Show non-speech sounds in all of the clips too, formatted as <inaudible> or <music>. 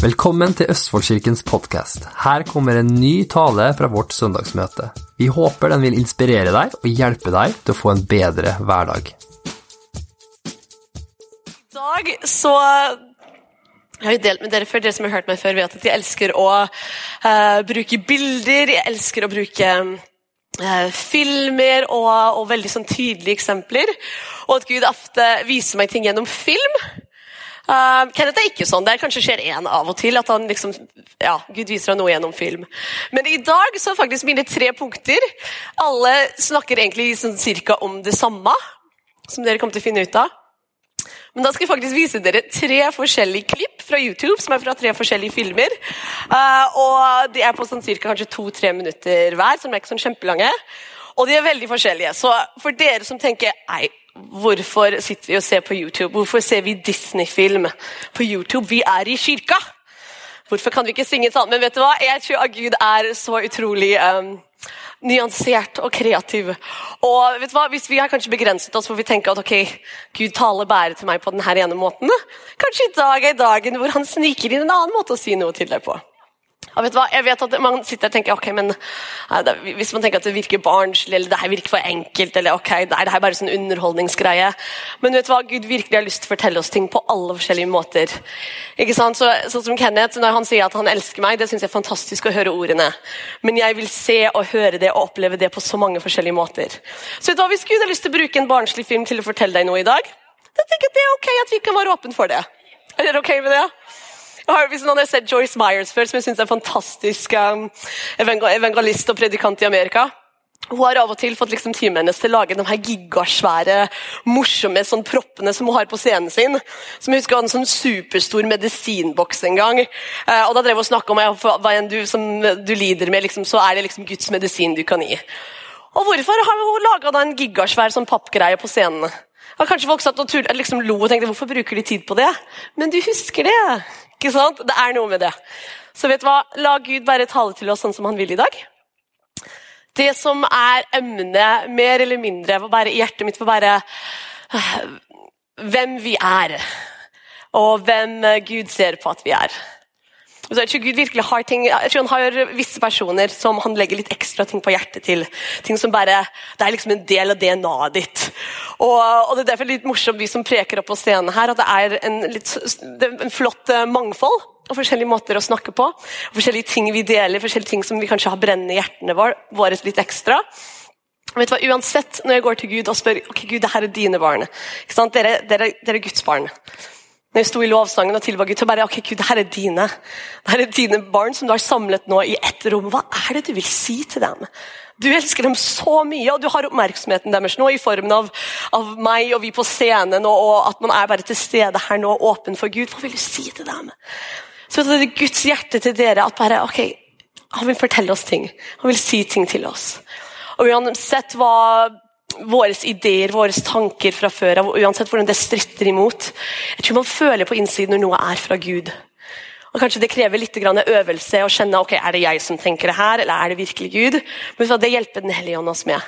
Velkommen til Østfoldkirkens podkast. Her kommer en ny tale fra vårt søndagsmøte. Vi håper den vil inspirere deg og hjelpe deg til å få en bedre hverdag. I dag så jeg har jo delt med dere før, dere som har hørt meg før, vet at jeg elsker å uh, bruke bilder. Jeg elsker å bruke eh, filmer og, og veldig sånn tydelige eksempler. Og at Gud ofte viser meg ting gjennom film. Uh, Kenneth er ikke sånn. Det kanskje skjer én av og til. at han liksom, ja, Gud viser ham noe gjennom film. Men i dag så er faktisk mine tre punkter Alle snakker egentlig sånn cirka om det samme, som dere kommer til å finne ut av. Men da skal jeg faktisk vise dere tre forskjellige klipp fra YouTube, som er fra tre forskjellige filmer. Uh, og De er på sånn cirka kanskje to-tre minutter hver, som er ikke sånn kjempelange. Og de er veldig forskjellige. Så for dere som tenker nei, Hvorfor sitter vi og ser på YouTube? Hvorfor ser vi Disney-film på YouTube? Vi er i kirka! Hvorfor kan vi ikke synge sånn? Men vet du hva? Jeg tror at Gud er så utrolig um, nyansert og kreativ. Og vet du hva? Hvis vi har kanskje begrenset oss, for vi tenker at ok, Gud taler bare til meg på denne ene måten. Kanskje i dag er dagen hvor han sniker inn en annen måte å si noe til deg på. Og vet du hva? Jeg vet at Man sitter og tenker ok, men det, hvis man tenker at det virker barnslig eller det her virker for enkelt eller ok, det er det her bare sånn underholdningsgreie. Men vet du hva? Gud virkelig har lyst til å fortelle oss ting på alle forskjellige måter. Ikke sant? Så, sånn som Kenneth, Når han sier at han elsker meg, det syns jeg er fantastisk å høre ordene. Men jeg vil se og høre det og oppleve det på så mange forskjellige måter. Så vet du hva? Hvis Gud har lyst til å bruke en barnslig film til å fortelle deg noe i dag, da tenker jeg at det er ok at vi kan være åpne for det. Er dere ok med det? Hvis noen har sett Joyce Myers før, som jeg synes er en fantastisk um, evangelist og predikant i Amerika hun har av og til fått liksom teamet hennes til å lage de her gigasvære, morsomme sånn proppene som hun har på scenen sin. Som jeg husker hadde en sånn superstor medisinboks en gang. Eh, og Da drev hun og snakka om hva enn du, du lider med, liksom, så er det liksom Guds medisin du kan gi. Og hvorfor har hun laga en gigasvær sånn pappgreie på scenen? Og kanskje folk satt og tull, liksom lo og tenkte hvorfor bruker de tid på det? Men du husker det. Ikke sant? Det er noe med det. Så vet du hva? La Gud bare tale til oss sånn som han vil i dag. Det som er emnet, mer eller mindre, bare i hjertet mitt, var bare uh, hvem vi er. Og hvem Gud ser på at vi er. Jeg tror Gud virkelig har ting, jeg tror han har visse personer som han legger litt ekstra ting på hjertet til. Ting som bare, Det er liksom en del av DNA-et ditt. Og, og, Det er derfor litt morsomt, vi som preker opp på scenen her, at det er en, litt, en flott eh, mangfold og forskjellige måter å snakke på. og Forskjellige ting vi deler, forskjellige ting som vi kanskje har brennende i hjertene våre litt ekstra. Vet du hva, Uansett, når jeg går til Gud og spør ok Gud, det her er dine barn Dere, dere, dere er Guds barn. Når jeg sto i lovsangen og tilba Gud, så bare ok, Gud, her er dine. Det her er dine barn som du har samlet nå i ett rom. Hva er det du vil si til dem? Du elsker dem så mye, og du har oppmerksomheten deres nå i formen av, av meg og vi på scenen, og, og, at man er bare til stede her nå, åpen for Gud. Hva vil du si til dem? Så det er Guds hjerte til dere at bare, ok, han vil fortelle oss ting. Han vil si ting til oss. Og uansett hva våre ideer, våre tanker fra før av, uansett hvordan det stritter imot. Jeg tror man føler på innsiden når noe er fra Gud. Og Kanskje det krever litt øvelse å kjenne ok, er det jeg som tenker det her, eller er det virkelig Gud. Men det hjelper Den hellige ånd oss med.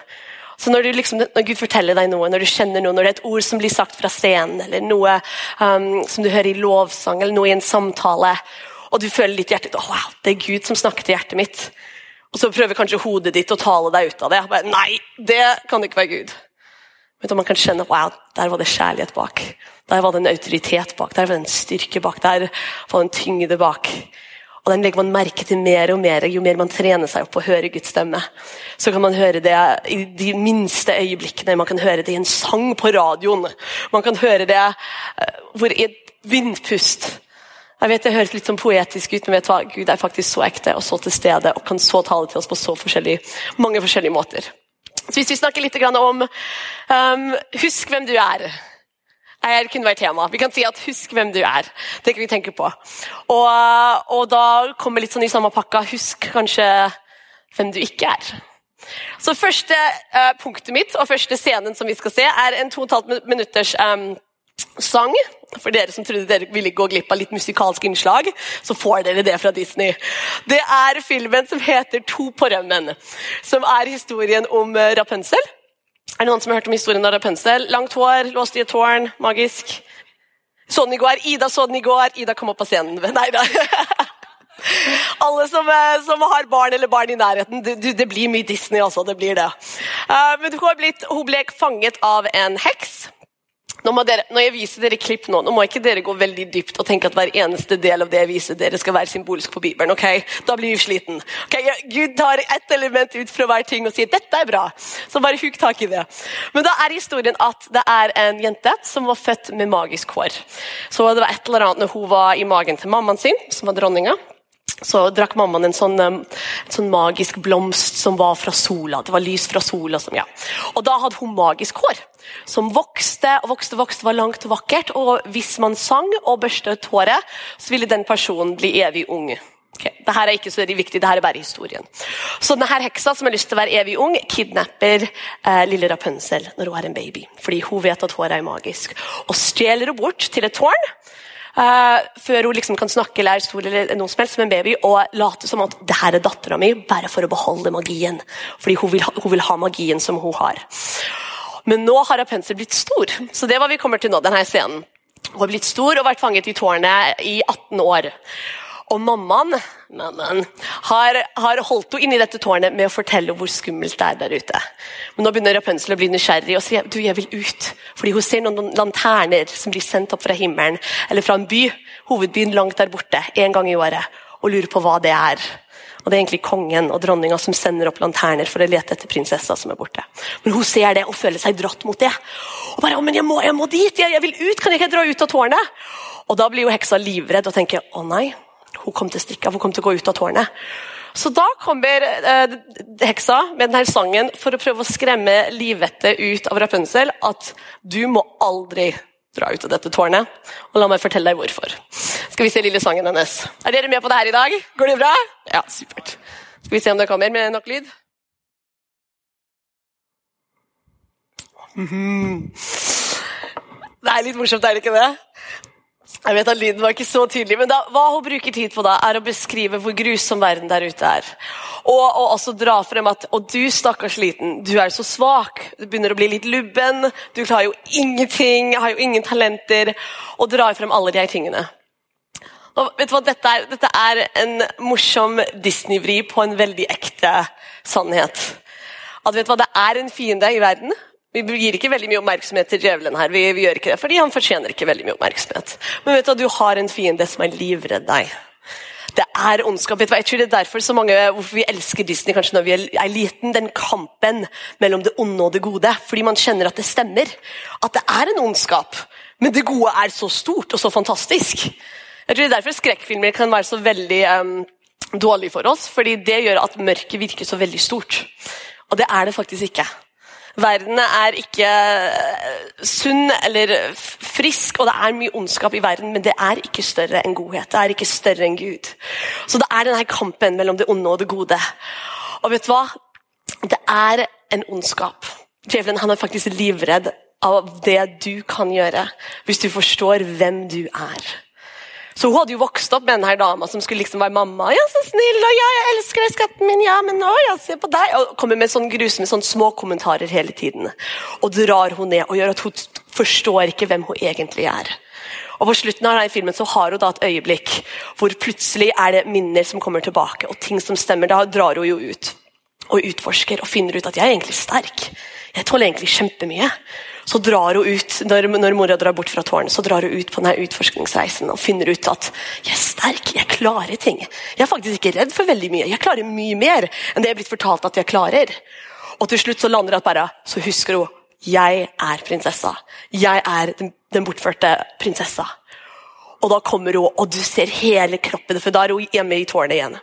Så når, liksom, når, Gud forteller deg noe, når du kjenner noe, når det er et ord som blir sagt fra scenen, eller noe um, som du hører i lovsang, eller noe i en samtale, og du føler litt i hjertet wow, det er Gud som snakker til hjertet mitt, og så prøver kanskje hodet ditt å tale deg ut av det. Bare, Nei, det kan ikke være Gud. Men man kan kjenne wow, der var det kjærlighet bak. Der var det en autoritet bak. Der var det en styrke bak. Der var det en tyngde bak. Og Den legger man merke til mer og mer jo mer man trener seg opp å høre Guds stemme. Så kan man høre det i de minste øyeblikkene. Man kan høre det i en sang på radioen. Man kan høre det eh, hvor i et vindpust jeg vet Det høres litt sånn poetisk ut, men vet hva? Gud er faktisk så ekte og så til stede og kan så tale til oss på så forskjellige, mange forskjellige måter. Så Hvis vi snakker litt om um, Husk hvem du er. Er kunne vært tema. Vi kan si at 'husk hvem du er'. Det kan vi tenke på. Og, og da kommer litt sånn i samme pakka 'husk kanskje hvem du ikke er'. Så Første uh, punktet mitt og første scenen som vi skal se, er en to og et halvt minutters um, sang. For dere som trodde dere ville gå glipp av litt musikalske innslag, så får dere det fra Disney. Det er filmen som heter 'To på rømmen', som er historien om eh, Rapunzel. Er det noen som har hørt om historien av Rapunzel? Langt hår, låst i et tårn, magisk. Så den i går. Ida så den i går. Ida kom opp på scenen. <laughs> Nei da. Alle som, eh, som, har barn eller barn i nærheten, det, det blir mye Disney også. det blir det. Uh, men hun, blitt, hun ble fanget av en heks. Nå dere, når jeg viser dere klipp nå, nå må ikke dere gå veldig dypt og tenke at hver eneste del av det jeg viser dere skal være symbolsk på Bibelen. ok? Da blir vi sliten. Ok, Gud tar ett element ut fra hver ting og sier dette er bra. Så bare huk tak i det. Men da er historien at det er en jente som var født med magisk hår. Så det var et eller annet når hun var i magen til mammaen sin, som var dronninga så drakk mammaen en sånn, en sånn, magisk blomst som var fra sola. Det var lys fra sola. Som, ja. Og da hadde hun magisk hår, som vokste og vokste, vokste, var langt og vakkert. Og hvis man sang og børstet håret, så ville den personen bli evig ung. Okay. Dette er ikke så viktig, dette er bare historien. Så denne heksa som har lyst til å være evig ung, kidnapper eh, lille Rapunzel når hun er en baby. Fordi hun vet at håret er magisk. Og stjeler henne bort til et tårn Uh, før hun liksom kan snakke eller er stor eller noe som helst som en baby, og late som at det her er dattera mi, bare for å beholde magien. Fordi hun vil, ha, hun vil ha magien som hun har. Men nå har Rapunzel blitt stor, så det er hva vi kommer til nå. denne scenen. Hun har blitt stor og vært fanget i tårnet i 18 år. Og mammaen, mammaen har, har, holdt henne inne i dette tårnet med å fortelle hvor skummelt det er der ute. Men Nå begynner Rapunzel å bli nysgjerrig og sier du, jeg vil ut. Fordi hun ser noen lanterner som blir sendt opp fra himmelen, eller fra en by, hovedbyen langt der borte, en gang i året, og lurer på hva det er. Og Det er egentlig kongen og dronninga som sender opp lanterner for å lete etter prinsessa som er borte. Men hun ser det og føler seg dratt mot det. Og bare, men jeg må, jeg må dit, jeg, jeg vil ut, kan jeg ikke dra ut av tårnet? Og Da blir jo heksa livredd og tenker å nei, hun kom til å stikke av, hun kom til å gå ut av tårnet. Så da kommer eh, heksa med denne sangen for å prøve å skremme livvettet ut av Rapunzel at du må aldri dra ut av dette tårnet. Og la meg fortelle deg hvorfor. Skal vi se lille sangen hennes. Er dere med på det her i dag? Går det bra? Ja, supert. Skal vi se om det kommer med nok lyd? Det er litt morsomt, er det ikke det? Jeg vet at Lyden var ikke så tydelig, men da, hva hun bruker tid på da, er å beskrive hvor grusom verden der ute er. Og, og også dra frem at Og du, stakkars liten, du er så svak. Du begynner å bli litt lubben. Du klarer jo ingenting, har jo ingen talenter. Og drar frem alle de her tingene. Og vet du hva, dette er, dette er en morsom Disney-vri på en veldig ekte sannhet. At vet du hva, Det er en fiende i verden vi gir ikke veldig mye oppmerksomhet til djevelen her, vi, vi, gjør ikke det, fordi han fortjener ikke veldig mye oppmerksomhet. Men vet du, du har en fiende som er livredd deg. Det er ondskap. Jeg tror det er derfor så mange, hvorfor vi elsker Disney kanskje når vi er liten. Den kampen mellom det onde og det gode. Fordi man kjenner at det stemmer. At det er en ondskap. Men det gode er så stort og så fantastisk. Jeg tror det er derfor skrekkfilmer kan være så veldig um, dårlige for oss. Fordi det gjør at mørket virker så veldig stort. Og det er det faktisk ikke. Verden er ikke eh, sunn eller frisk, og det er mye ondskap i verden, men det er ikke større enn godhet. Det er ikke større enn Gud. Så det er denne kampen mellom det onde og det gode. Og vet du hva? Det er en ondskap. Djevelen er faktisk livredd av det du kan gjøre, hvis du forstår hvem du er. Så hun hadde jo vokst opp med denne dama som skulle liksom være mamma. ja, så snill, og ja, jeg elsker deg, skatten min, ja, men å, ja, se på deg. Og kommer med sånn grusomme sånn små kommentarer hele tiden. Og drar hun ned og gjør at hun forstår ikke hvem hun egentlig er. Og På slutten av denne filmen så har hun da et øyeblikk hvor plutselig er det minner som kommer tilbake, og ting som stemmer. Da drar hun jo ut og utforsker og finner ut at jeg er egentlig sterk. Jeg tåler egentlig kjempemye. Så drar hun ut, når, når mora drar bort fra tårnet, så drar hun ut på denne utforskningsreisen og finner ut at jeg er sterk, jeg klarer ting. Jeg er faktisk ikke redd for veldig mye. Jeg klarer mye mer enn det jeg er blitt fortalt at jeg klarer. Og til slutt så lander det bare, så husker hun jeg er prinsessa. Jeg er den, den bortførte prinsessa. Og da kommer hun, og du ser hele kroppen, for da er hun hjemme i tårnet igjen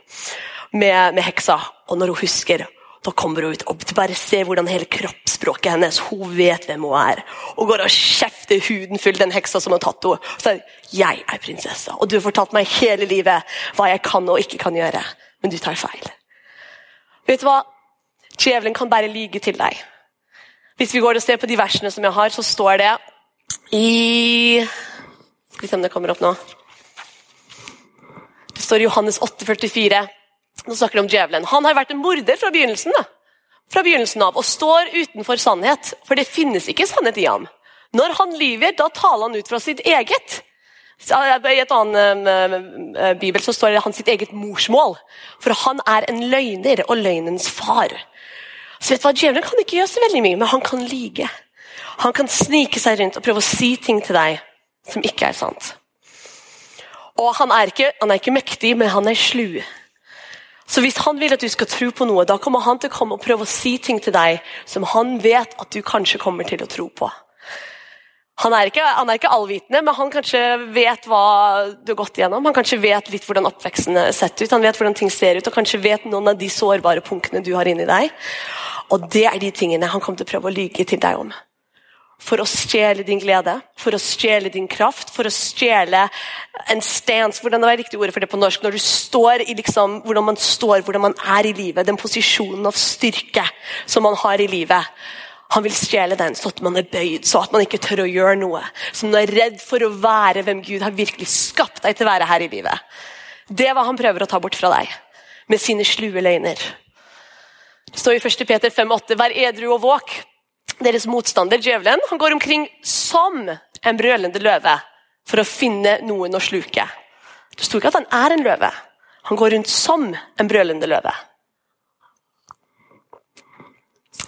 med, med heksa. Og når hun husker da kommer hun ut, og bare ser hvordan hele kroppsspråket hennes Hun vet hvem hun er. Og går og kjefter huden full den heksa som har tatt henne. Og sier 'Jeg er prinsessa, og du har fortalt meg hele livet hva jeg kan og ikke kan gjøre.' Men du tar feil. Vet du hva? Djevelen kan bare lyge til deg. Hvis vi går og ser på de versene som jeg har, så står det i Skal vi se om det kommer opp nå. Det står i Johannes 8, 44. Nå snakker de om djevelen. Han har vært en morder fra begynnelsen, da. fra begynnelsen av, og står utenfor sannhet. For det finnes ikke sannhet i ham. Når han lyver, da taler han ut fra sitt eget. I et annet uh, bibel så står det han sitt eget morsmål. For han er en løgner og løgnens far. Så vet du hva, Djevelen kan ikke gjøre så veldig mye, men han kan lyge. Han kan snike seg rundt og prøve å si ting til deg som ikke er sant. Og han er ikke, han er ikke mektig, men han er slu. Så hvis han vil at du skal tro på noe, da kommer han til å komme og prøve å si ting til deg som han vet at du kanskje kommer til å tro på. Han er, ikke, han er ikke allvitende, men han kanskje vet hva du har gått igjennom. Han kanskje vet litt hvordan oppveksten er sett ut, han vet hvordan ting ser ut, og kanskje vet noen av de sårbare punktene du har inni deg. Og det er de tingene han kommer til å prøve å lyge til deg om. For å stjele din glede, for å stjele din kraft, for å stjele en stance Hvordan er riktig ordet for det på norsk? Når du står i liksom, Hvordan man står, hvordan man er i livet. Den posisjonen av styrke som man har i livet. Han vil stjele den så at man er bøyd, så at man ikke tør å gjøre noe. Så man er redd for å være hvem Gud har virkelig skapt deg til å være her i livet. Det er hva han prøver å ta bort fra deg, med sine slue løgner. Det står i 1. Peter 5,8.: Vær edru og våk. Deres motstander, djevelen, han går omkring som en brølende løve for å finne noen å sluke. Det sto ikke at han er en løve. Han går rundt som en brølende løve.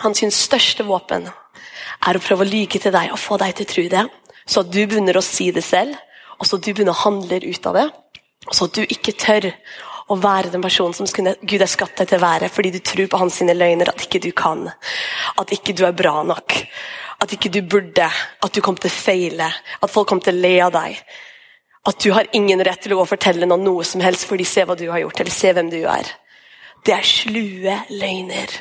Hans største våpen er å prøve å lyge til deg og få deg til å tro det, så at du begynner å si det selv, og så at du begynner å handle ut av det. Og så at du ikke tør å være den personen som Gud har skapt deg til å være, fordi du tror på hans sine løgner, at ikke du kan, at ikke du er bra nok, at ikke du burde, at du kom til å feile, at folk kom til å le av deg. At du har ingen rett til å gå og fortelle noen noe som helst, for de ser hva du har gjort, eller ser hvem du er. Det er slue løgner.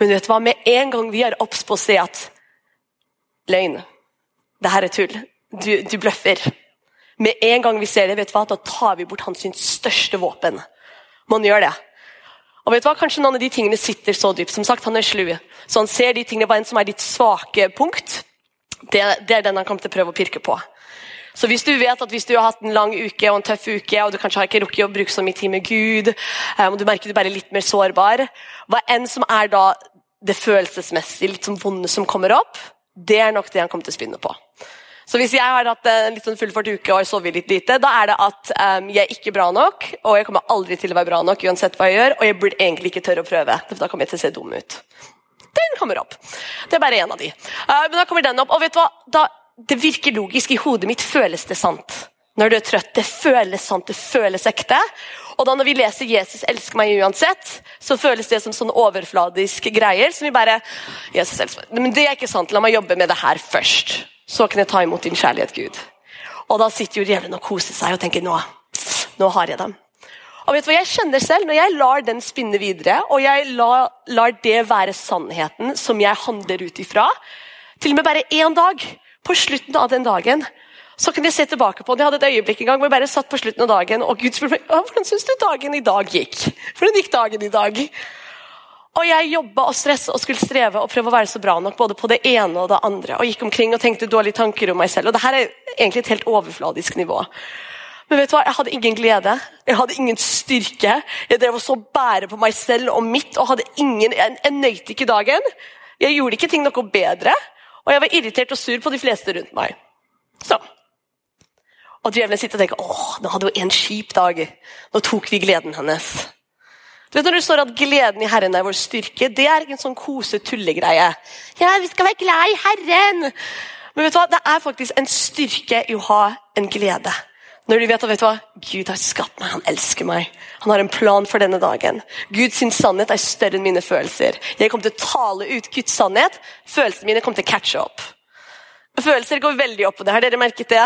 Men vet du hva? med en gang vi er obs på å se at løgn, det her er tull, du, du bløffer Med en gang vi ser det, vet du hva? da tar vi bort hans største våpen. Man gjør det. Og vet du hva? Kanskje noen av de tingene sitter så dypt. Som sagt, Han er slu. Så han ser de tingene Hva en som er ditt svake punkt. Det, det er den han kommer til å prøve å pirke på. Så hvis du vet at hvis du har hatt en lang uke og en tøff uke, og du kanskje har ikke rukket å bruke så mye tid med Gud, eh, og du merker du bare er litt mer sårbar Hva enn som er da det følelsesmessige, litt sånn vonde som kommer opp, det er nok det han kommer til å spinne på. Så hvis jeg har hatt en litt sånn fullført uke og sovet litt lite, da er det at um, jeg er ikke bra nok, og jeg kommer aldri til å være bra nok uansett hva jeg gjør, og jeg burde egentlig ikke tørre å prøve, for da kommer jeg til å se dum ut. Den kommer opp. Det er bare én av de. Uh, men da kommer den opp, og vet du hva? Da det virker logisk. I hodet mitt føles det sant. Når du er trøtt. Det føles sant, det føles ekte. Og da når vi leser 'Jesus elsker meg uansett', så føles det som sånne overfladiske greier. som vi bare, Jesus elsker meg. Men det er ikke sant. La meg jobbe med det her først. Så kan jeg ta imot din kjærlighet, Gud. Og da sitter jo djevelen og koser seg og tenker nå, nå har jeg dem. Og vet du hva jeg kjenner selv? Når jeg lar den spinne videre, og jeg lar, lar det være sannheten som jeg handler ut ifra, til og med bare én dag, på slutten av den dagen så kan jeg se tilbake på det. Jeg hadde et øyeblikk en gang hvor jeg bare satt på slutten av dagen, og Gud spurte meg hvordan syns du dagen i dag gikk. Hvordan gikk dagen i dag? Og jeg jobba og stressa og skulle streve og prøve å være så bra nok både på det ene og det andre. Og gikk omkring og tenkte dårlige tanker om meg selv. Og det her er egentlig et helt overfladisk nivå. Men vet du hva? jeg hadde ingen glede. Jeg hadde ingen styrke. Jeg drev og så bære på meg selv og mitt og hadde ingen, jeg, jeg nøyt ikke dagen. Jeg gjorde ikke ting noe bedre. Og jeg var irritert og sur på de fleste rundt meg. Så. Og djevelen sitter og tenker åh, nå hadde hun en kjip dag. Nå tok vi gleden hennes. Du vet Når det står at gleden i Herren er vår styrke, det er ikke en sånn kose-tullegreie. Ja, vi skal være glad i Herren! Men vet du hva? det er faktisk en styrke i å ha en glede. Når du vet at vet du hva? Gud har skapt meg, han elsker meg. Han har en plan for denne dagen. Guds sannhet er større enn mine følelser. Jeg kommer til å tale ut Guds sannhet. Følelsene mine kommer til å catche opp. Følelser går veldig opp på det. Har dere merket det?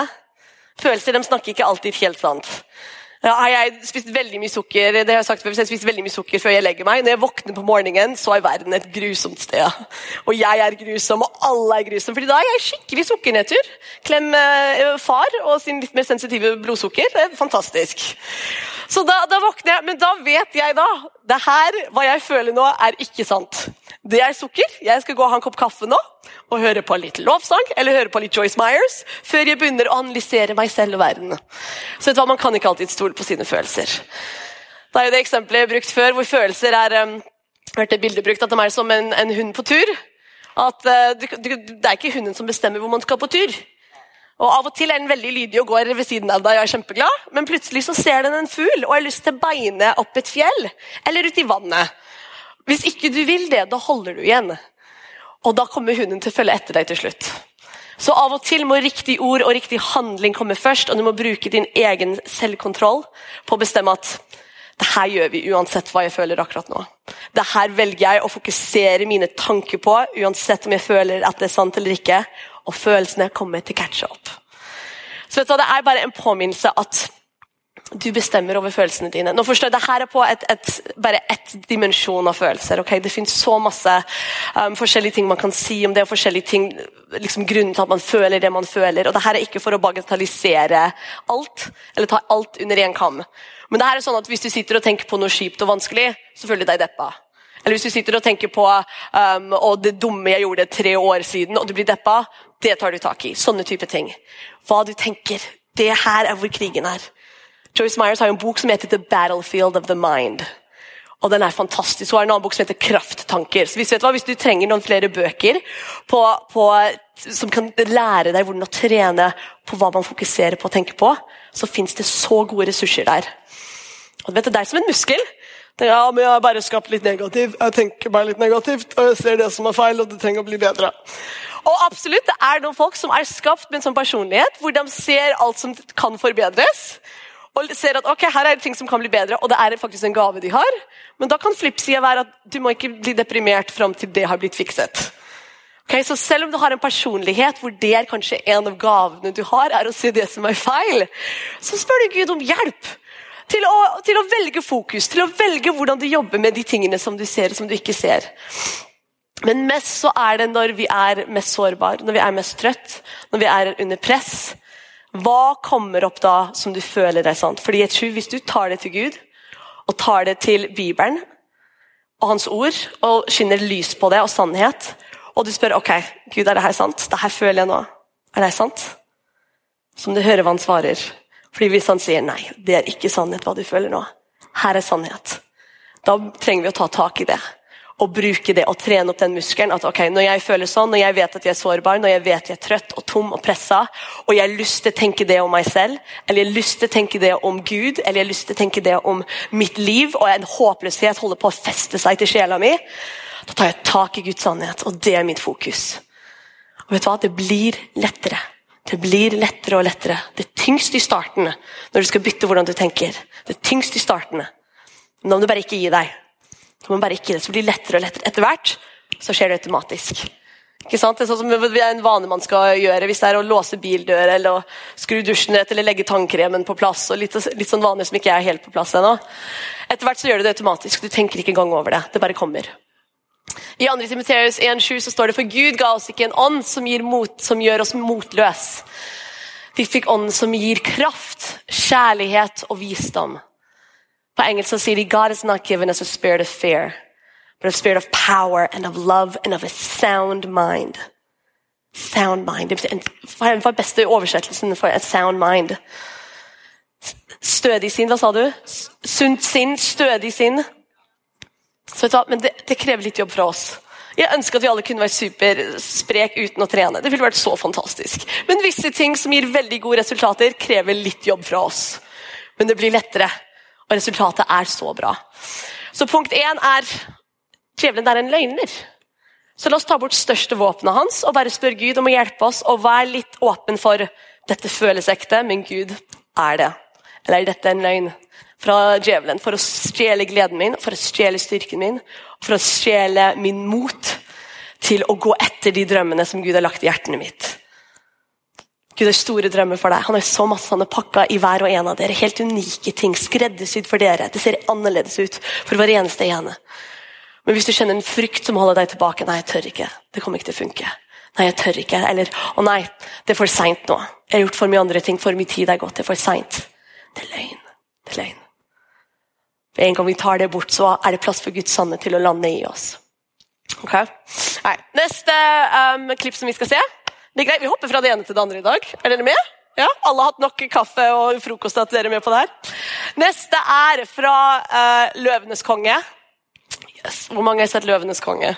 Følelser de snakker ikke alltid helt sant. Ja, jeg spist veldig mye sukker det har jeg sagt før, jeg spiser veldig mye sukker før jeg legger meg. Når jeg våkner på morgenen, så er verden et grusomt sted. Og jeg er grusom, og alle er grusomme. For da er jeg skikkelig sukkernedtur. Klem eh, far og sin litt mer sensitive blodsukker. Det er fantastisk. Så da, da, våkner jeg, men da vet jeg da det her, hva jeg føler nå, er ikke sant. Det er sukker. Jeg skal gå og ha en kopp kaffe nå og høre på litt lovsang eller høre på litt Joyce Myers før jeg begynner å analysere meg selv og verden. Så vet du hva, Man kan ikke alltid stole på sine følelser. Det er jo det eksempelet jeg har brukt før, hvor følelser er um, hørt et bilde brukt at de er som en, en hund på tur. At uh, du, du, Det er ikke hunden som bestemmer hvor man skal på tur. Og Av og til er den veldig lydig og går ved siden av deg og er kjempeglad, men plutselig så ser den en fugl og har lyst til å beine opp et fjell eller ut i vannet. Hvis ikke du vil det, da holder du igjen. Og da kommer hunden til å følge etter deg til slutt. Så av og til må riktig ord og riktig handling komme først, og du må bruke din egen selvkontroll på å bestemme at det her gjør vi uansett hva jeg føler akkurat nå. Det her velger jeg å fokusere mine tanker på, uansett om jeg føler at det er sant eller ikke. Og følelsene kommer til catch up. Så vet du, Det er bare en påminnelse at du bestemmer over følelsene dine. Nå forstår jeg, det her er på et, et, bare ett dimensjon av følelser. Okay? Det finnes så masse um, forskjellige ting man kan si om det, og forskjellige ting, liksom grunnen til at man føler det man føler. og det her er ikke for å bagatellisere alt, eller ta alt under én kam. Men det her er sånn at hvis du sitter og tenker på noe kjipt og vanskelig, så føler du deg deppa. Eller hvis du sitter og tenker på um, og det dumme jeg gjorde tre år siden, og du blir deppa, det tar du tak i. Sånne type ting. Hva du tenker. Det her er hvor krigen er. Joyce Myers har en bok som heter The Battlefield of the Mind. Og den er fantastisk. Hun har en annen bok som heter Krafttanker. Så hvis, hvis du trenger noen flere bøker på, på, som kan lære deg hvordan å trene på hva man fokuserer på og tenker på, så fins det så gode ressurser der. Og vet, Det er som en muskel. ja, men Jeg har bare skapt litt negativ. Jeg tenker bare litt negativt, og jeg ser det som er feil, og det trenger å bli bedre. Og absolutt, Det er noen folk som er skapt med en sånn personlighet hvor de ser alt som kan forbedres og ser at ok, her er det ting som kan bli bedre, og det er faktisk en gave de har. Men da kan flippsida være at du må ikke bli deprimert fram til det har blitt fikset. Okay, så Selv om du har en personlighet hvor det er kanskje en av gavene du har, er å se det som er feil, så spør du Gud om hjelp. Til å, til å velge fokus, til å velge hvordan du jobber med de tingene som du ser og som du ikke ser. Men mest så er det når vi er mest sårbare, når vi er mest trøtt, når vi er under press, hva kommer opp da som du føler deg sant? Fordi jeg tror Hvis du tar det til Gud, og tar det til Bibelen og Hans ord, og skinner lys på det og sannhet, og du spør ok, Gud, er det her sant? Det her føler jeg nå. Er det sant? Som du hører hva han svarer. Fordi Hvis han sier nei, det er ikke sannhet hva du føler nå. Her er sannhet. Da trenger vi å ta tak i det og bruke det og trene opp den muskelen. At ok, Når jeg føler sånn, når jeg vet at jeg er sårbar, når jeg vet jeg er trøtt og tom og pressa, og jeg har lyst til å tenke det om meg selv, eller jeg har lyst til å tenke det om Gud, eller jeg har lyst til å tenke det om mitt liv, og en håpløshet holder på å feste seg til sjela mi, da tar jeg tak i Guds sannhet, og det er mitt fokus. Og vet du hva? Det blir lettere. Det blir lettere og lettere. Det er tyngst i starten når du skal bytte hvordan du tenker. Det er tyngst i starten. Men da må du bare ikke gi deg. Så man bare ikke det, så blir det lettere og lettere. Etter hvert så skjer det automatisk. Ikke sant? Det er sånn som en vane man skal gjøre hvis det er å låse bildører eller å skru dusjen rett eller legge tannkremen på plass. og Litt, litt sånn vaner som ikke er helt på plass ennå. Etter hvert så gjør du det automatisk. Du tenker ikke engang over det. Det bare kommer. I 2. Timoteus 1,7 så står det for Gud ga oss ikke en ånd som, mot, som gjør oss motløs. Vi fikk ånden som gir kraft, kjærlighet og visdom. På engelsk sier de God has not given us a spirit of fear, but a spirit of power and of love and of a sound mind. Sound mind. Hva er beste oversettelsen for a sound mind? Stødig sinn, hva sa du? Sunt sinn, stødig sinn. Så vet du hva, Men det, det krever litt jobb fra oss. Jeg ønsker at vi alle kunne vært supersprek uten å trene. Det ville vært så fantastisk. Men visse ting som gir veldig gode resultater, krever litt jobb fra oss. Men det blir lettere. Og resultatet er så bra. Så punkt én er djevelen er en løgner. Så la oss ta bort største våpenet hans og bare spørre Gud om å hjelpe oss. Og være litt åpen for dette føles ekte, men Gud er det. Eller er dette en løgn fra djevelen for å stjele gleden min, for å stjele styrken min, for å stjele min mot til å gå etter de drømmene som Gud har lagt i hjertene mitt. Gud har store drømmer for deg. Han har så masse han har pakka i hver og en av dere. Helt unike ting, skreddersydd for dere. Det ser annerledes ut for hver eneste ene. Men hvis du kjenner en frykt som holder deg tilbake Nei, jeg tør ikke. Det kommer ikke til å funke. Nei, jeg tør ikke. Eller å nei, det er for seint nå. Jeg har gjort for mye andre ting. For mye tid er gått. Det er for seint. Det er løgn. Det er løgn. For En gang vi tar det bort, så er det plass for Guds sannhet til å lande i oss. Ok? Nei. Neste um, klipp som vi skal se det er greit, Vi hopper fra det ene til det andre i dag. Er dere med? Ja, Alle har hatt nok kaffe og frokost til at dere er med på det her. Neste er fra uh, 'Løvenes konge'. Yes. Hvor mange har sett 'Løvenes konge'?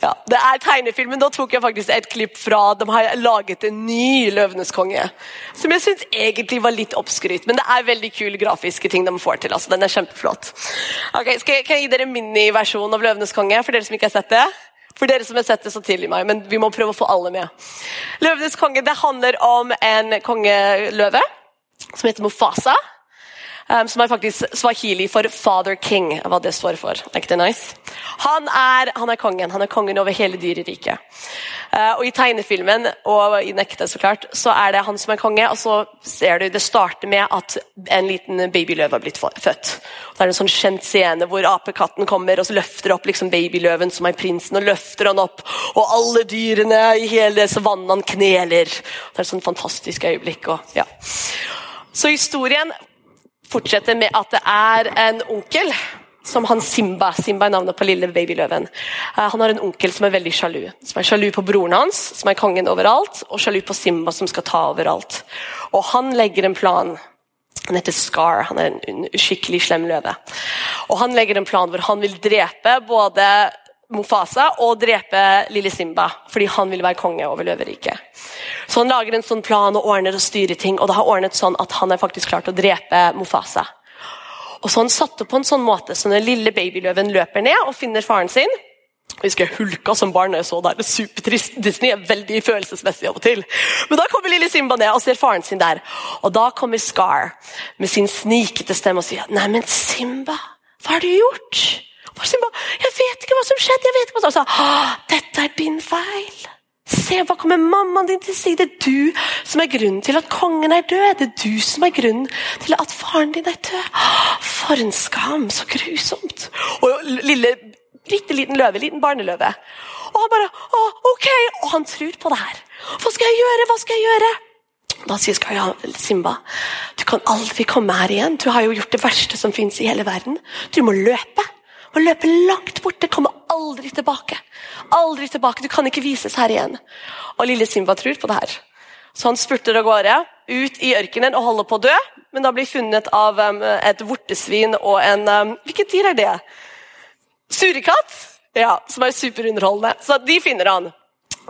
Ja, Det er tegnefilmen. Da tok jeg faktisk et klipp fra De har laget en ny 'Løvenes konge', som jeg syns egentlig var litt oppskrytt. Men det er veldig kule grafiske ting de får til. altså Den er kjempeflott. Ok, skal jeg, Kan jeg gi dere miniversjon av 'Løvenes konge', for dere som ikke har sett det? For dere som har sett det, så tilgi meg, men vi må prøve å få alle med. 'Løvenes konge' det handler om en kongeløve som heter Mofasa. Um, som er faktisk swahili for 'Father King', hva det står for. Er ikke det nice? Han er, han er kongen. Han er kongen over hele dyreriket. Uh, og I tegnefilmen og i nekte så klart, så er det han som er konge. og så ser du, Det starter med at en liten babyløve har blitt født. Det er en sånn kjent scene hvor apekatten kommer og så løfter opp liksom babyløven som er prinsen, og løfter han opp, og alle dyrene i hele savannen kneler. Det er et sånn fantastisk øyeblikk. Og, ja. Så historien fortsetter med at det er en onkel som han Simba. Simba er navnet på lille babyløven. Uh, han har en onkel som er veldig sjalu. Som er sjalu på broren hans, som er kongen overalt, og sjalu på Simba, som skal ta overalt. Og han legger en plan. Han heter Scar, han er en skikkelig slem løve. Og Han legger en plan hvor han vil drepe både Mofasa og drepe lille Simba, fordi han vil være konge over løveriket. Så han lager en sånn plan og ordner og styrer ting, og det har ordnet sånn at han er faktisk klart å drepe Mofasa. Og så han satte på en sånn måte så den lille babyløven løper ned og finner faren sin. Jeg husker jeg hulka som barn jeg så der. Det er supertrist. Disney er veldig følelsesmessig av og til. Men da kommer lille Simba ned og ser faren sin der. Og da kommer Scar med sin snikete stemme og sier Nei, men Simba, hva har du gjort? Jeg vet ikke hva som skjedde. jeg vet ikke hva som skjedde. Dette er din feil. Se, hva kommer mammaen din til å si? Det er du som er grunnen til at kongen er død. Det er du som er grunnen til at faren din er død. For en skam! Så grusomt. Og lille, bitte liten løve, liten barneløve. Og han bare å, ok, og han tror på det her. Hva skal jeg gjøre? Hva skal jeg gjøre? Da sier Simba, du kan aldri komme her igjen. Du har jo gjort det verste som fins i hele verden. Du må løpe. Må løpe langt bort. Det kommer aldri tilbake. Aldri tilbake. Du kan ikke vises her igjen. Og lille Simba tror på det her. Så han spurter av gårde ut i ørkenen og holder på å dø, men da blir funnet av um, et vortesvin og en um, Hvilket dyr er det? Surekatt? Ja, som er superunderholdende. Så de finner han.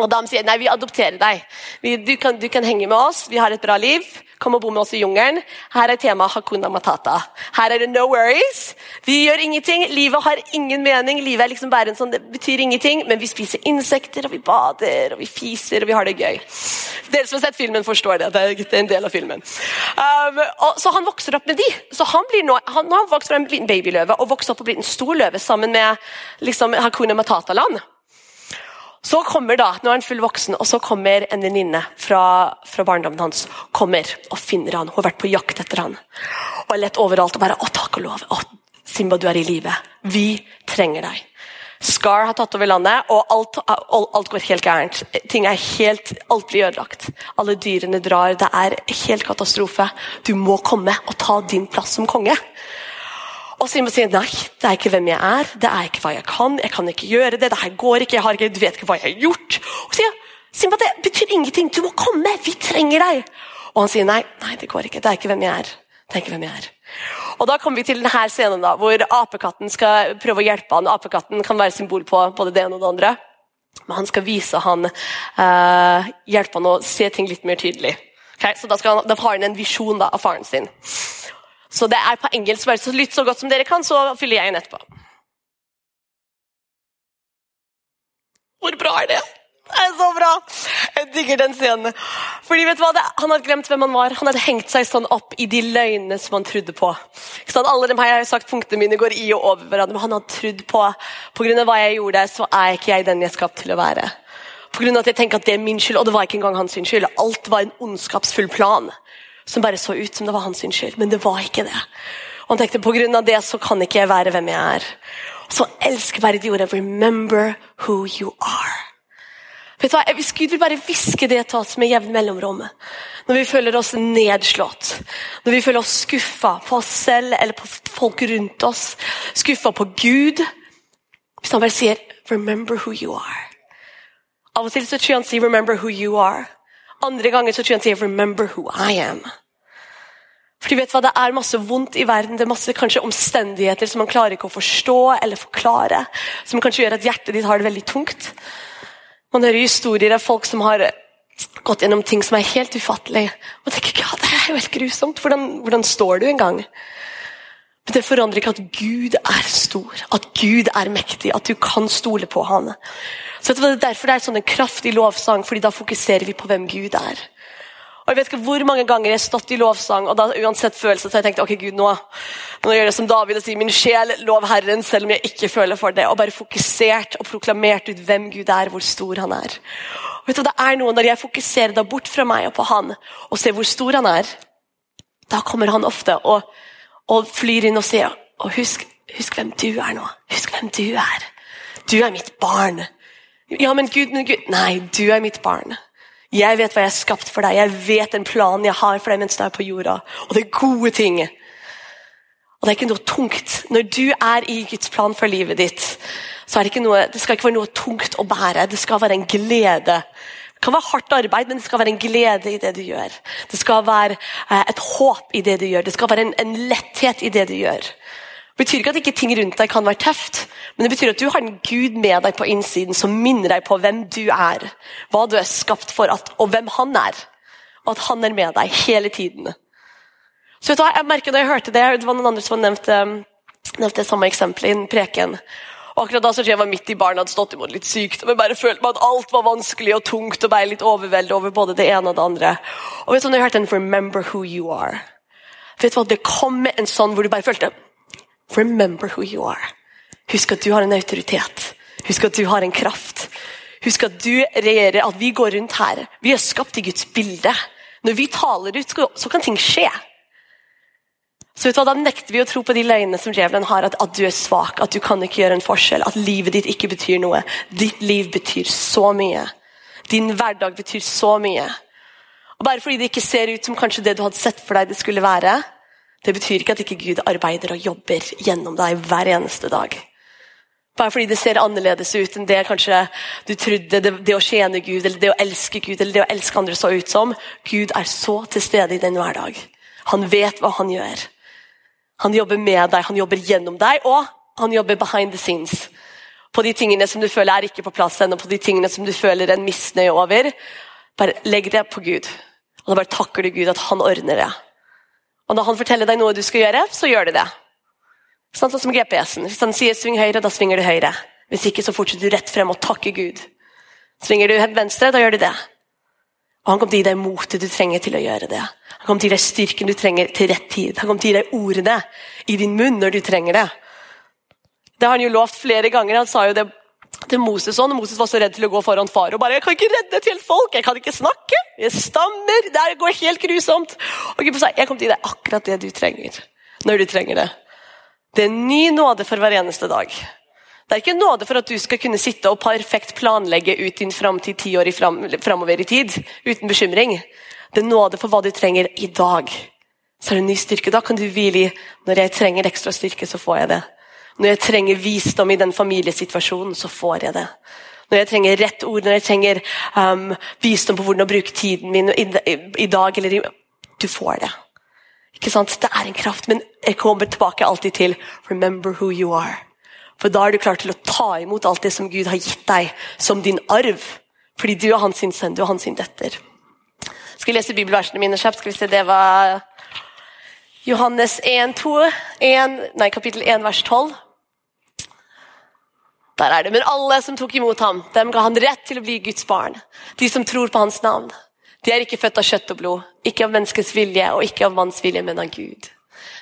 Og de sier nei, vi adopterer deg. Vi, du, kan, du, kan, henge med oss, vi har et bra liv. Kom og bo med oss i jungelen. Her er temaet Hakuna Matata. Her er det no worries. Vi gjør ingenting. Livet har ingen mening. Livet er liksom bare en sånn, det betyr ingenting, men vi spiser insekter, og vi bader, og vi fiser, og vi har det gøy. Dere som har sett filmen, forstår det. Det er en del av filmen. Um, og, så han vokser opp med de. Så han blir nå, han, nå har han vokst fra en liten babyløve og vokst opp og blitt en stor løve sammen med liksom, Hakuna Matata-land. Så kommer da, Nå er han full voksen, og så kommer en venninne fra, fra, barndommen hans kommer og finner han. Hun har vært på jakt etter han. Og har lett overalt og bare Å, takk og lov! Å, Simba, du er i live. Vi trenger deg. Scar har tatt over landet, og alt, alt, går helt gærent. Ting er helt, Alt blir ødelagt. Alle dyrene drar. Det er helt katastrofe. Du må komme og ta din plass som konge. Og Simba sier nei, det er ikke hvem jeg er, det er ikke hva jeg kan, jeg kan ikke gjøre det, det her går ikke, jeg har ikke, du vet ikke hva jeg har gjort. Og sier Simba, det betyr ingenting, du må komme, vi trenger deg. Og han sier nei, nei, det går ikke, det er ikke hvem jeg er. Det er ikke hvem jeg er. Og Da kommer vi til denne scenen da, hvor apekatten skal prøve å hjelpe han. Apekatten kan være symbol på både det ene og det andre. Men han skal vise han, uh, hjelpe han å se ting litt mer tydelig. Okay? Så Da, han, da har han en visjon av faren sin. Så det er på engelsk. Bare så lytt så godt som dere kan, så fyller jeg inn etterpå. Hvor bra er det? Det er så bra! Jeg digger den scenen. Fordi vet du hva? Han hadde glemt hvem han var. Han hadde hengt seg sånn opp i de løgnene som han trodde på. Alle de her, jeg har sagt Punktene mine går i og over hverandre, men han hadde trodd på På grunn av hva jeg gjorde, så er ikke jeg den jeg er skapt til å være. På grunn av at jeg tenker at det er min skyld, og det var ikke engang hans skyld. Alt var en ondskapsfull plan som bare så ut som det var hans skyld, men det var ikke det. Og han tenkte på grunn av det så kan ikke jeg være hvem jeg er. Så elsker bare de ordene 'remember who you are'. Vet du hva? Hvis Gud vil bare hviske det til oss med jevn mellomrom, når vi føler oss nedslått, når vi føler oss skuffa på oss selv eller på folk rundt oss, skuffa på Gud Hvis han bare sier 'remember who you are'. Av og til så tror jeg han sier 'remember who you are'. Andre ganger så tror jeg han sier 'remember who I am'. For du vet hva, Det er masse vondt i verden, det er masse kanskje omstendigheter som man klarer ikke å forstå eller forklare, som kanskje gjør at hjertet ditt har det veldig tungt. Man hører historier av folk som har gått gjennom ting som er helt ufattelig. Og tenker ja, det er jo helt grusomt. Hvordan, hvordan står du en gang? Men det forandrer ikke at Gud er stor, at Gud er mektig, at du kan stole på han. Så vet Det er derfor det er sånn en kraftig lovsang, fordi da fokuserer vi på hvem Gud er. Og jeg vet ikke hvor mange ganger jeg har stått i lovsang, og da uansett følelse, så jeg tenkt ok Gud, nå, nå gjør jeg som David og sier min sjel lov Herren, selv om jeg ikke føler for det. Og bare fokusert og proklamert ut hvem Gud er, hvor stor han er. Og vet du, det er noe Når jeg fokuserer da bort fra meg og på han, og ser hvor stor han er, da kommer han ofte og, og flyr inn og sier og husk, husk hvem du er nå. Husk hvem du er. Du er mitt barn. Ja, men Gud, men Gud Nei, du er mitt barn. Jeg vet hva jeg har skapt for deg. Jeg vet den planen jeg har for deg mens du er på jorda. Og det er gode ting. Og det er ikke noe tungt. Når du er i Guds plan for livet ditt, så er det noe, det skal ikke være noe tungt å bære. Det skal være en glede. Det kan være hardt arbeid, men det skal være en glede i det du gjør. Det skal være eh, et håp i det du gjør. Det skal være en, en letthet i det du gjør. Det betyr ikke at ikke ting rundt deg kan være tøft, men det betyr at du har en Gud med deg på innsiden som minner deg på hvem du er, hva du er skapt for, at, og hvem han er. Og at han er med deg hele tiden. Så vet du hva, jeg merket da jeg hørte det, det var noen andre som nevnte, nevnte samme eksempelet i preken. Og akkurat da så jeg var midt i barna, hadde stått imot litt sykt, og jeg bare følte meg at alt var vanskelig og tungt og ble litt overveldet over både det ene og det andre. Og vet du, når jeg hørte den 'Remember who you are', vet du hva, det kom med en sånn hvor du bare følte Remember who you are. Husk at du har en autoritet. Husk at du har en kraft. Husk at du regjerer, at vi går rundt her. Vi er skapt i Guds bilde. Når vi taler ut, så kan ting skje. Så vet du hva, Da nekter vi å tro på de løgnene som djevelen har, at, at, du er svak, at du kan ikke gjøre en forskjell, at livet ditt ikke betyr noe. Ditt liv betyr så mye. Din hverdag betyr så mye. Og Bare fordi det ikke ser ut som kanskje det du hadde sett for deg det skulle være, det betyr ikke at ikke Gud arbeider og jobber gjennom deg hver eneste dag. Bare fordi det ser annerledes ut enn det kanskje du trodde det, det å tjene Gud eller det å elske Gud eller det å elske andre så ut som. Gud er så til stede i din hverdag. Han vet hva han gjør. Han jobber med deg, han jobber gjennom deg, og han jobber behind the scenes. På de tingene som du føler er ikke på plass ennå, på de tingene som du føler en misnøye over. Bare legg det på Gud. Og da bare takker du Gud at han ordner det. Og når han forteller deg noe du skal gjøre, så gjør du det. Sånn som GPS-en. Hvis han sier 'sving høyre', da svinger du høyre. Hvis ikke, så fortsetter du rett frem og takker Gud. Svinger du venstre, da gjør du det. Og han kommer til å gi deg motet du trenger til å gjøre det. Han kommer til å gi deg styrken du trenger til rett tid. Han kommer til å gi deg ordene i din munn når du trenger det. Det har han jo lovt flere ganger. Han sa jo det til Moses òg, Moses var så redd til å gå foran far og bare 'Jeg kan ikke redde et helt folk, jeg kan ikke snakke, jeg stammer, det går helt grusomt.' Og Gud sa 'Jeg kommer til å gi deg akkurat det du trenger, når du trenger det'. Det er ny nåde for hver eneste dag. Det er ikke nåde for at du skal kunne sitte og perfekt planlegge ut din framtid ti år framover i tid uten bekymring. Det er nåde for hva du trenger i dag. Så er det ny styrke. Da kan du hvile i når jeg trenger ekstra styrke, så får jeg det. Når jeg trenger visdom i den familiesituasjonen, så får jeg det. Når jeg trenger rett ord, når jeg trenger um, visdom på hvordan å bruke tiden min i, i, i dag eller i, Du får det. Ikke sant? Det er en kraft, men jeg kommer tilbake alltid til 'remember who you are'. For da er du klar til å ta imot alt det som Gud har gitt deg som din arv. Fordi du er hans sønn, du er hans døtter. Skal vi lese bibelversene mine kjapt? Skal vi se, Det var Johannes 1, 2, 1, nei, kapittel 1, vers 12. Der er det. Men alle som tok imot ham, dem ga han rett til å bli Guds barn. De som tror på hans navn. De er ikke født av kjøtt og blod, ikke av menneskets vilje og ikke av manns vilje, men av Gud.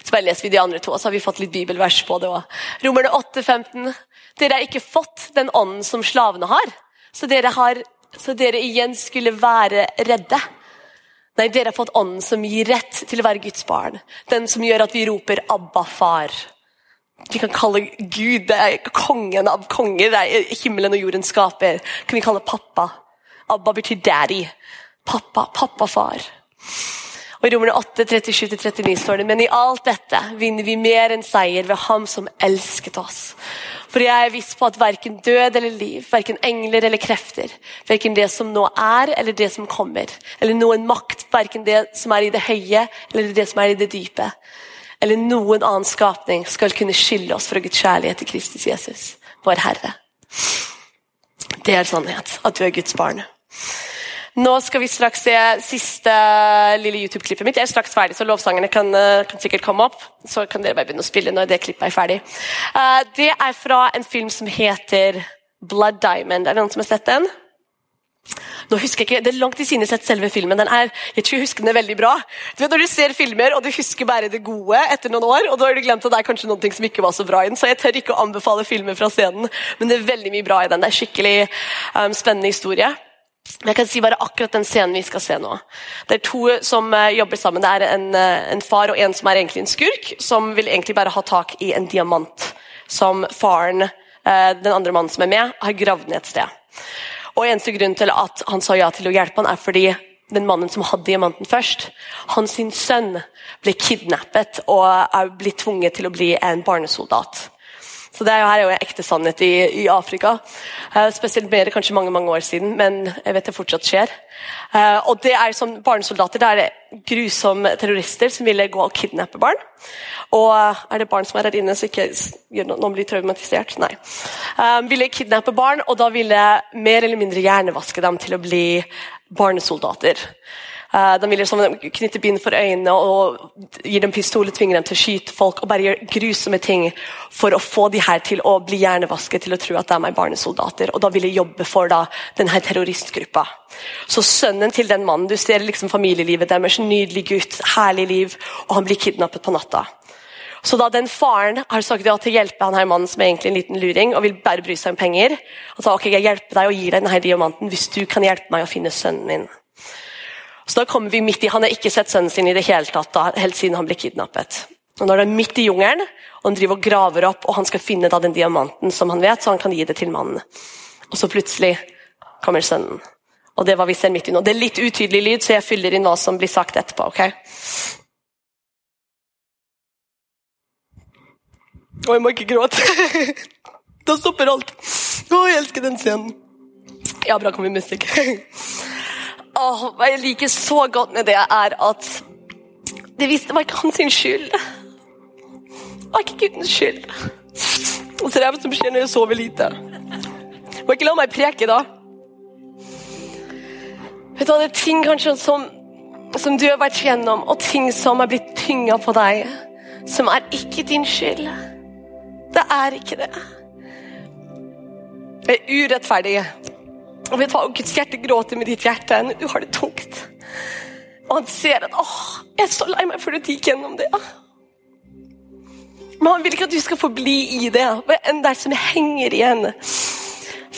Så bare leser vi de andre to, og så har vi fått litt bibelvers på det òg. Romerne 8, 15. Dere har ikke fått den ånden som slavene har, så dere, har, så dere igjen skulle være redde. Nei, dere har fått ånden som gir rett til å være Guds barn. Den som gjør at vi roper 'Abba, far'. Vi kan kalle Gud det er kongen av konger, det er himmelen og jorden skaper. kan vi kalle pappa. Abba betyr daddy. Pappa, pappa, far. Og I Romerne 8, 37-39 står det men i alt dette vinner vi mer enn seier ved Ham som elsket oss. For jeg er viss på at verken død eller liv, verken engler eller krefter, verken det som nå er eller det som kommer, eller noen makt, verken det som er i det høye eller det som er i det dype, eller noen annen skapning, skal kunne skylde oss fra Guds kjærlighet til Kristus Jesus, vår Herre. Det er sannhet, at du er Guds barn. Nå skal vi straks se siste lille YouTube-klippet mitt. Jeg er straks ferdig, så lovsangerne kan, eh, kan, sikkert komme opp. Så kan dere bare begynne å spille når det klippet er ferdig. Uh, det er fra en film som heter Blood Diamond. Er det noen som har sett den? Nå husker jeg ikke, Det er langt i sine sett selve filmen. Den er, jeg tror jeg husker den er veldig bra. Du vet Når du ser filmer og du husker bare det gode etter noen år, og da har du glemt at det er kanskje noe som ikke var så bra i den, så jeg tør ikke å anbefale filmer fra scenen, men det er veldig mye bra i den. Det er skikkelig um, spennende historie. Men Jeg kan si bare akkurat den scenen vi skal se nå. Det er to som uh, jobber sammen. Det er en, uh, en, far og en som er egentlig en skurk, som vil egentlig bare ha tak i en diamant som faren, uh, den andre mannen som er med, har gravd ned et sted. Og Eneste grunn til at han sa ja til å hjelpe han er fordi den mannen som hadde diamanten først, hans sønn ble kidnappet og er blitt tvunget til å bli en barnesoldat. Så det her er jo ekte sannhet i, i Afrika. Uh, spesielt mer kanskje mange mange år siden, men jeg vet det fortsatt skjer. Uh, og det er som Barnesoldater det er grusomme terrorister som ville gå og kidnappe barn. Og uh, er det barn som er her inne, så ikke noen blir traumatisert? Nei. ville kidnappe barn, og da ville mer eller mindre hjernevaske dem til å bli barnesoldater. Eh, de vil liksom knytte bind for øynene og gi dem pistol og tvinger dem til å skyte folk. og bare gjør grusomme ting for å få de her til å bli hjernevasket til å tro at de er barnesoldater. Og da vil de jobbe for da, denne terroristgruppa. Så sønnen til den mannen, du ser liksom familielivet deres, nydelig gutt, herlig liv, og han blir kidnappet på natta. Så da den faren har sagt ja til å hjelpe han her mannen som er egentlig en liten luring, og vil bare bry seg om penger, og sa ok, jeg hjelper deg og gir deg denne diamanten hvis du kan hjelpe meg å finne sønnen min. Så da kommer vi midt i, Han har ikke sett sønnen sin i det hele tatt da, helt siden han ble kidnappet. Og Nå er det er midt i jungelen, og han driver og graver opp, og han skal finne da den diamanten som han vet, så han kan gi det til mannen. Og så plutselig kommer sønnen. Og det var vi ser midt i nå. Det er litt utydelig lyd, så jeg fyller inn hva som blir sagt etterpå. ok? Og jeg må ikke gråte. <laughs> da stopper alt. Å, jeg elsker den scenen. Ja, bra kommer musikk. <laughs> Åh, hva jeg liker så godt med det, er at det viste meg ikke hans skyld. Det var ikke guttens skyld. Og så er det hva som skjer når jeg sover lite. Må ikke la meg preke, da. Vet du hva, Det er ting kanskje som, som du har vært gjennom, og ting som er blitt tynga på deg, som er ikke din skyld. Det er ikke det. Det er urettferdig. Og vet hva, Guds hjerte gråter med ditt hjerte. Du har det tungt. Og han ser at åh, jeg er så lei meg for at du gikk gjennom det. Men han vil ikke at du skal forbli i det. En der som henger igjen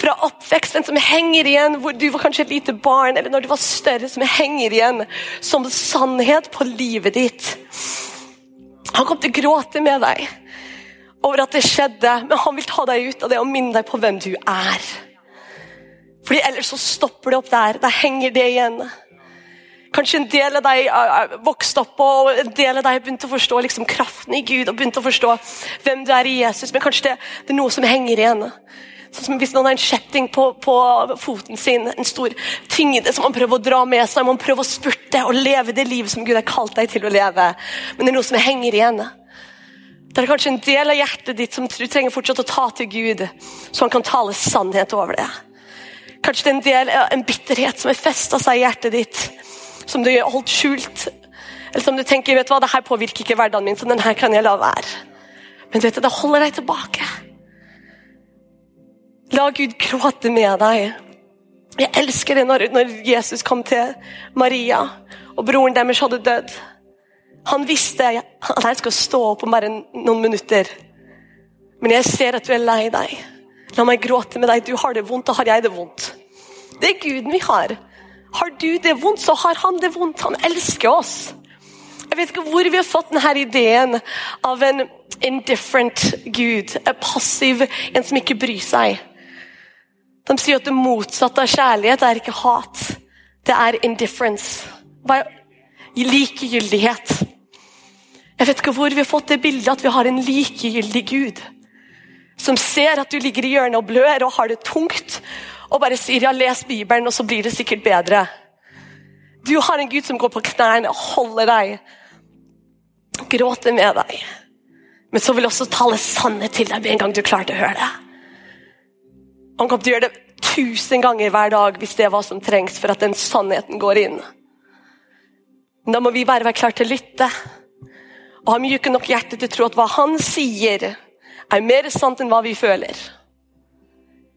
fra oppveksten, som henger igjen hvor du var kanskje et lite barn, eller når du var større, som henger igjen som sannhet på livet ditt. Han kom til å gråte med deg over at det skjedde, men han vil ta deg ut av det og minne deg på hvem du er. Fordi ellers så stopper det opp der. Da henger det igjen. Kanskje en del av deg vokste opp og en del av deg begynte å forstå liksom, kraften i Gud og begynte å forstå hvem du er i Jesus, men kanskje det, det er noe som henger igjen. Sånn som Hvis noen har en kjetting på, på, foten sin, en stor tyngde som man prøver å dra med seg, man prøver å spurte og leve det livet som Gud har kalt deg til å leve, men det er noe som henger igjen. Det er kanskje en del av hjertet ditt som du trenger fortsatt å ta til Gud, så han kan tale sannhet over det. Kanskje det er en del av en bitterhet som har festa seg i hjertet ditt, som du har holdt skjult. Eller som du tenker vet du hva, det her påvirker ikke hverdagen min, så den her kan jeg la være. Men vet du, det holder deg tilbake. La Gud gråte med deg. Jeg elsker det når, når Jesus kom til Maria, og broren deres hadde dødd. Han visste at jeg skal stå opp om bare noen minutter. Men jeg ser at du er lei deg. La meg gråte med deg. Du har det vondt, da har jeg det vondt. Det er Guden vi har. Har du det vondt, så har han det vondt. Han elsker oss. Jeg vet ikke hvor vi har fått denne ideen av en indifferent Gud. En passiv, en som ikke bryr seg. De sier at det motsatte av kjærlighet er ikke hat. Det er indifference. Likegyldighet. Jeg vet ikke hvor vi har fått det bildet at vi har en likegyldig Gud som ser at du ligger i hjørnet og blør og har det tungt, og bare sier ja, les Bibelen, og så blir det sikkert bedre. Du har en Gud som går på knærne og holder deg, gråter med deg. Men så vil også tale sannhet til deg med en gang du klarte å høre det. Han kommer til å gjøre det tusen ganger hver dag hvis det er hva som trengs for at den sannheten går inn. Men da må vi bare være klare til å lytte og ha mjuke nok hjerte til å tro at hva han sier, er mer sant enn hva vi føler.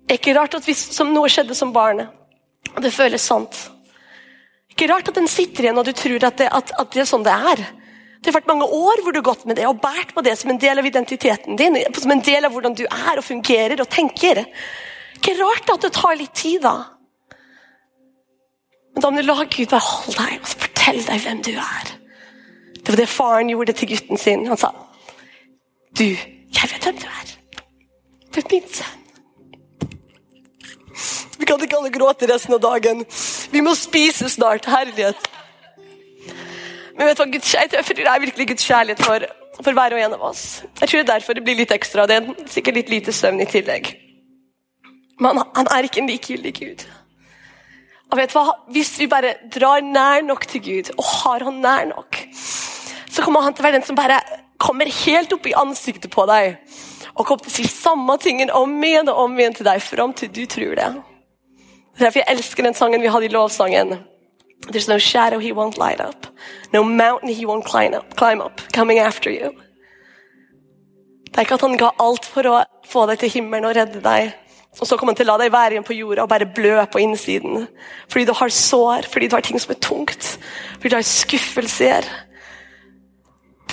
Det er ikke rart at hvis noe skjedde som barnet, og det føles sant. Ikke rart at den sitter igjen og du tror at det, at, at det er sånn det er. Det har vært mange år hvor du har gått med det og båret på det som en del av identiteten din. Som en del av hvordan du er og fungerer og tenker. Ikke rart at det tar litt tid, da. Men da må du la Gud beholde holde deg og fortelle deg hvem du er. Det var det faren gjorde til gutten sin. Han sa, 'Du, jeg vet hvem du er. Du er min sønn.' Vi kan ikke alle gråte resten av dagen. Vi må spise snart. Herlighet. Men vet du hva, Guds, jeg er virkelig Guds kjærlighet for, for hver og en av oss. Jeg tror det er derfor det blir litt ekstra. Det er sikkert litt lite søvn i tillegg. Men han, han er ikke en likegyldig Gud. Og vet du hva? Hvis vi bare drar nær nok til Gud og har han nær nok, så kommer han til å være den som bare kommer helt opp i ansiktet på deg og kommer til å si samme tingen om igjen og om igjen til deg fram til du tror det. Det er derfor jeg elsker den sangen vi hadde i lovsangen. There's no shadow he won't light up. No mountain he won't climb up, climb up coming after you. Det er ikke at han ga alt for å få deg til himmelen og redde deg. Og så kommer han til å la deg være igjen på jorda og bare blø på innsiden. Fordi du har sår, fordi du har ting som er tungt, fordi du har skuffelser.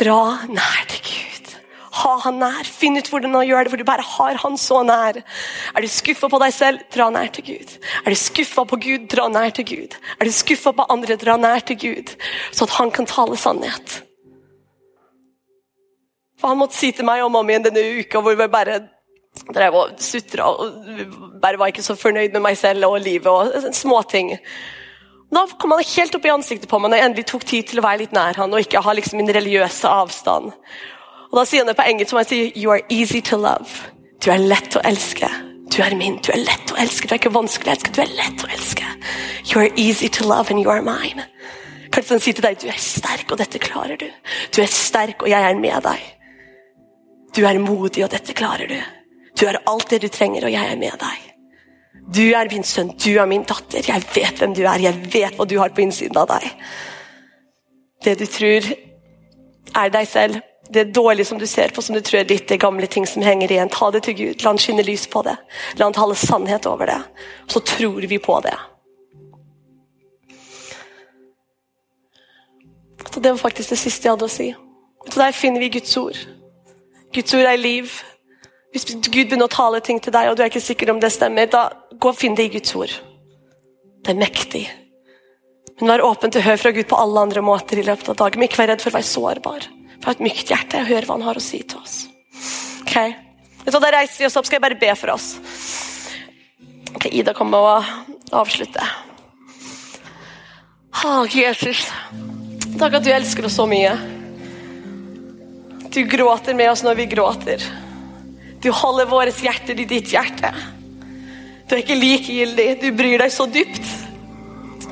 Dra nær til Gud. Ha han nær. Finn ut hvordan han gjør det, for du bare har han så nær. Er du skuffa på deg selv, dra nær til Gud. Er du skuffa på Gud, dra nær til Gud. Er du skuffa på andre, dra nær til Gud, så at han kan tale sannhet. For Han måtte si til meg og mamma igjen denne uka hvor vi bare drev og sutra og bare var ikke så fornøyd med meg selv og livet og småting. Da kom han helt opp i ansiktet på meg når jeg endelig tok tid til å være litt nær han og ikke ha liksom min religiøse avstand. Og Da sier han det på engelsk som han sier You are easy to love. Du er lett å elske. Du er min. Du er lett å elske. Du er ikke vanskelig å elske. Du er lett å elske. You are easy to love and you are mine. Kanskje han sier til deg du er sterk, og dette klarer du. Du er sterk, og jeg er med deg. Du er modig, og dette klarer du. Du er alt det du trenger, og jeg er med deg. Du er min sønn, du er min datter. Jeg vet hvem du er, jeg vet hva du har på innsiden av deg. Det du tror er deg selv, det dårlige som du ser på som du tror er ditt, det gamle ting som henger igjen. Ta det til Gud, la han skinne lys på det. La han tale sannhet over det. Så tror vi på det. Så Det var faktisk det siste jeg hadde å si. Så Der finner vi Guds ord. Guds ord er liv. Hvis Gud begynner å tale ting til deg, og du er ikke sikker om det stemmer, da gå og finn det i Guds ord. Det er mektig. Men vær åpen til å høre fra Gud på alle andre måter i løpet av dagen. Men ikke vær redd for å være sårbar. For et mykt hjerte og hør hva han har å si til oss. Ok? Da reiser vi oss opp. Skal jeg bare be for oss? Ok, Ida kommer og avslutte. Å, Jesus. Takk at du elsker oss så mye. Du gråter med oss når vi gråter. Du holder vårt hjerter i ditt hjerte. Du er ikke likegyldig. Du bryr deg så dypt.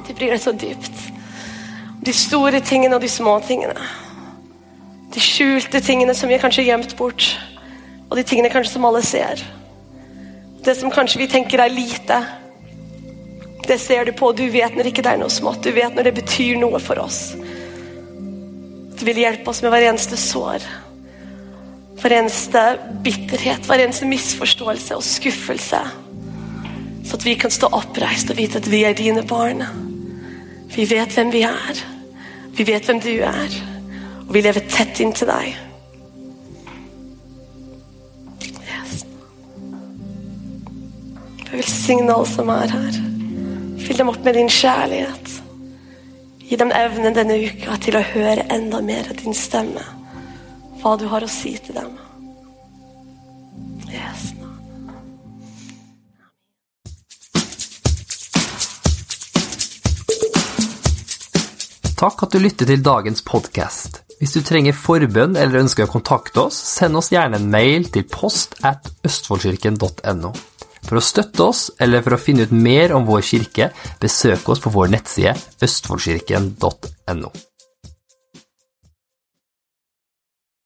Du bryr deg så dypt. De store tingene og de små tingene. De skjulte tingene som vi har kanskje gjemt bort. Og de tingene kanskje som alle ser. Det som kanskje vi tenker er lite. Det ser du på. Du vet når ikke det er noe smått. Du vet når det betyr noe for oss. Du vil hjelpe oss med hver eneste sår. Hver eneste bitterhet, hver eneste misforståelse og skuffelse. Så at vi kan stå oppreist og vite at vi er dine barn. Vi vet hvem vi er. Vi vet hvem du er. Og vi lever tett inntil deg. Yes. Velsigne alle som er her. Fyll dem opp med din kjærlighet. Gi dem evnen denne uka til å høre enda mer av din stemme. Hva du har å si til dem. Yes. Takk at du lytter til dagens podkast. Hvis du trenger forbønn eller ønsker å kontakte oss, send oss gjerne en mail til post at østfoldkirken.no. For å støtte oss, eller for å finne ut mer om vår kirke, besøk oss på vår nettside østfoldkirken.no.